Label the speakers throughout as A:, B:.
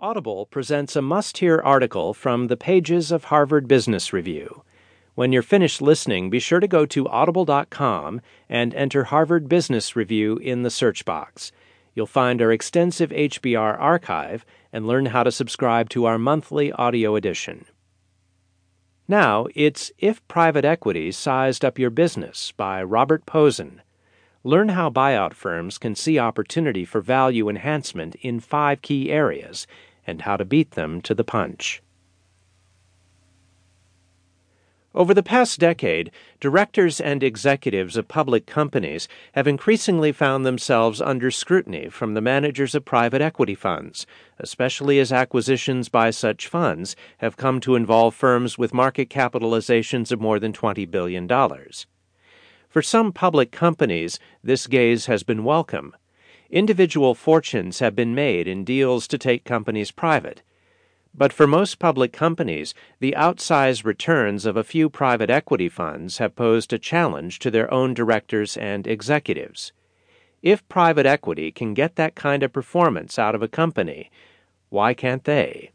A: Audible presents a must hear article from the pages of Harvard Business Review. When you're finished listening, be sure to go to audible.com and enter Harvard Business Review in the search box. You'll find our extensive HBR archive and learn how to subscribe to our monthly audio edition. Now, it's If Private Equity Sized Up Your Business by Robert Pozen. Learn how buyout firms can see opportunity for value enhancement in five key areas and how to beat them to the punch. Over the past decade, directors and executives of public companies have increasingly found themselves under scrutiny from the managers of private equity funds, especially as acquisitions by such funds have come to involve firms with market capitalizations of more than $20 billion. For some public companies, this gaze has been welcome individual fortunes have been made in deals to take companies private. But for most public companies, the outsized returns of a few private equity funds have posed a challenge to their own directors and executives. If private equity can get that kind of performance out of a company, why can't they?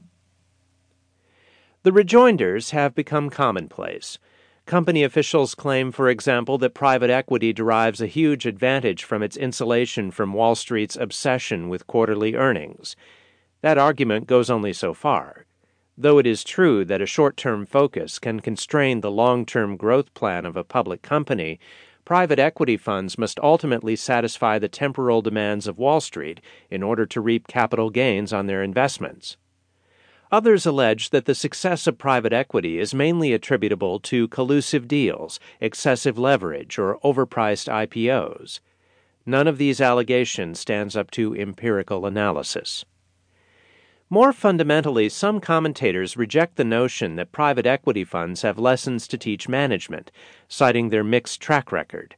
A: The rejoinders have become commonplace. Company officials claim, for example, that private equity derives a huge advantage from its insulation from Wall Street's obsession with quarterly earnings. That argument goes only so far. Though it is true that a short term focus can constrain the long term growth plan of a public company, private equity funds must ultimately satisfy the temporal demands of Wall Street in order to reap capital gains on their investments. Others allege that the success of private equity is mainly attributable to collusive deals, excessive leverage, or overpriced IPOs. None of these allegations stands up to empirical analysis. More fundamentally, some commentators reject the notion that private equity funds have lessons to teach management, citing their mixed track record.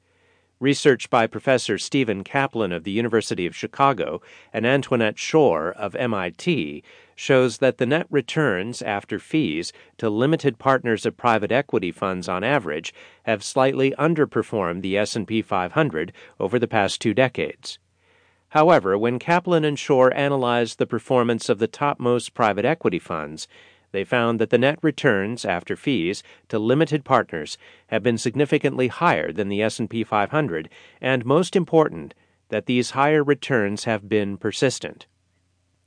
A: Research by Professor Steven Kaplan of the University of Chicago and Antoinette Schoar of MIT shows that the net returns after fees to limited partners of private equity funds on average have slightly underperformed the S&P 500 over the past 2 decades. However, when Kaplan and Schoar analyzed the performance of the topmost private equity funds, they found that the net returns after fees to limited partners have been significantly higher than the S&P 500 and most important that these higher returns have been persistent.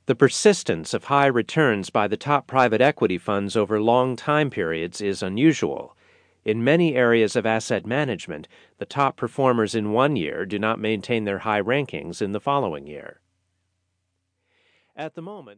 A: The persistence of high returns by the top private equity funds over long time periods is unusual. In many areas of asset management, the top performers in one year do not maintain their high rankings in the following year. At the moment,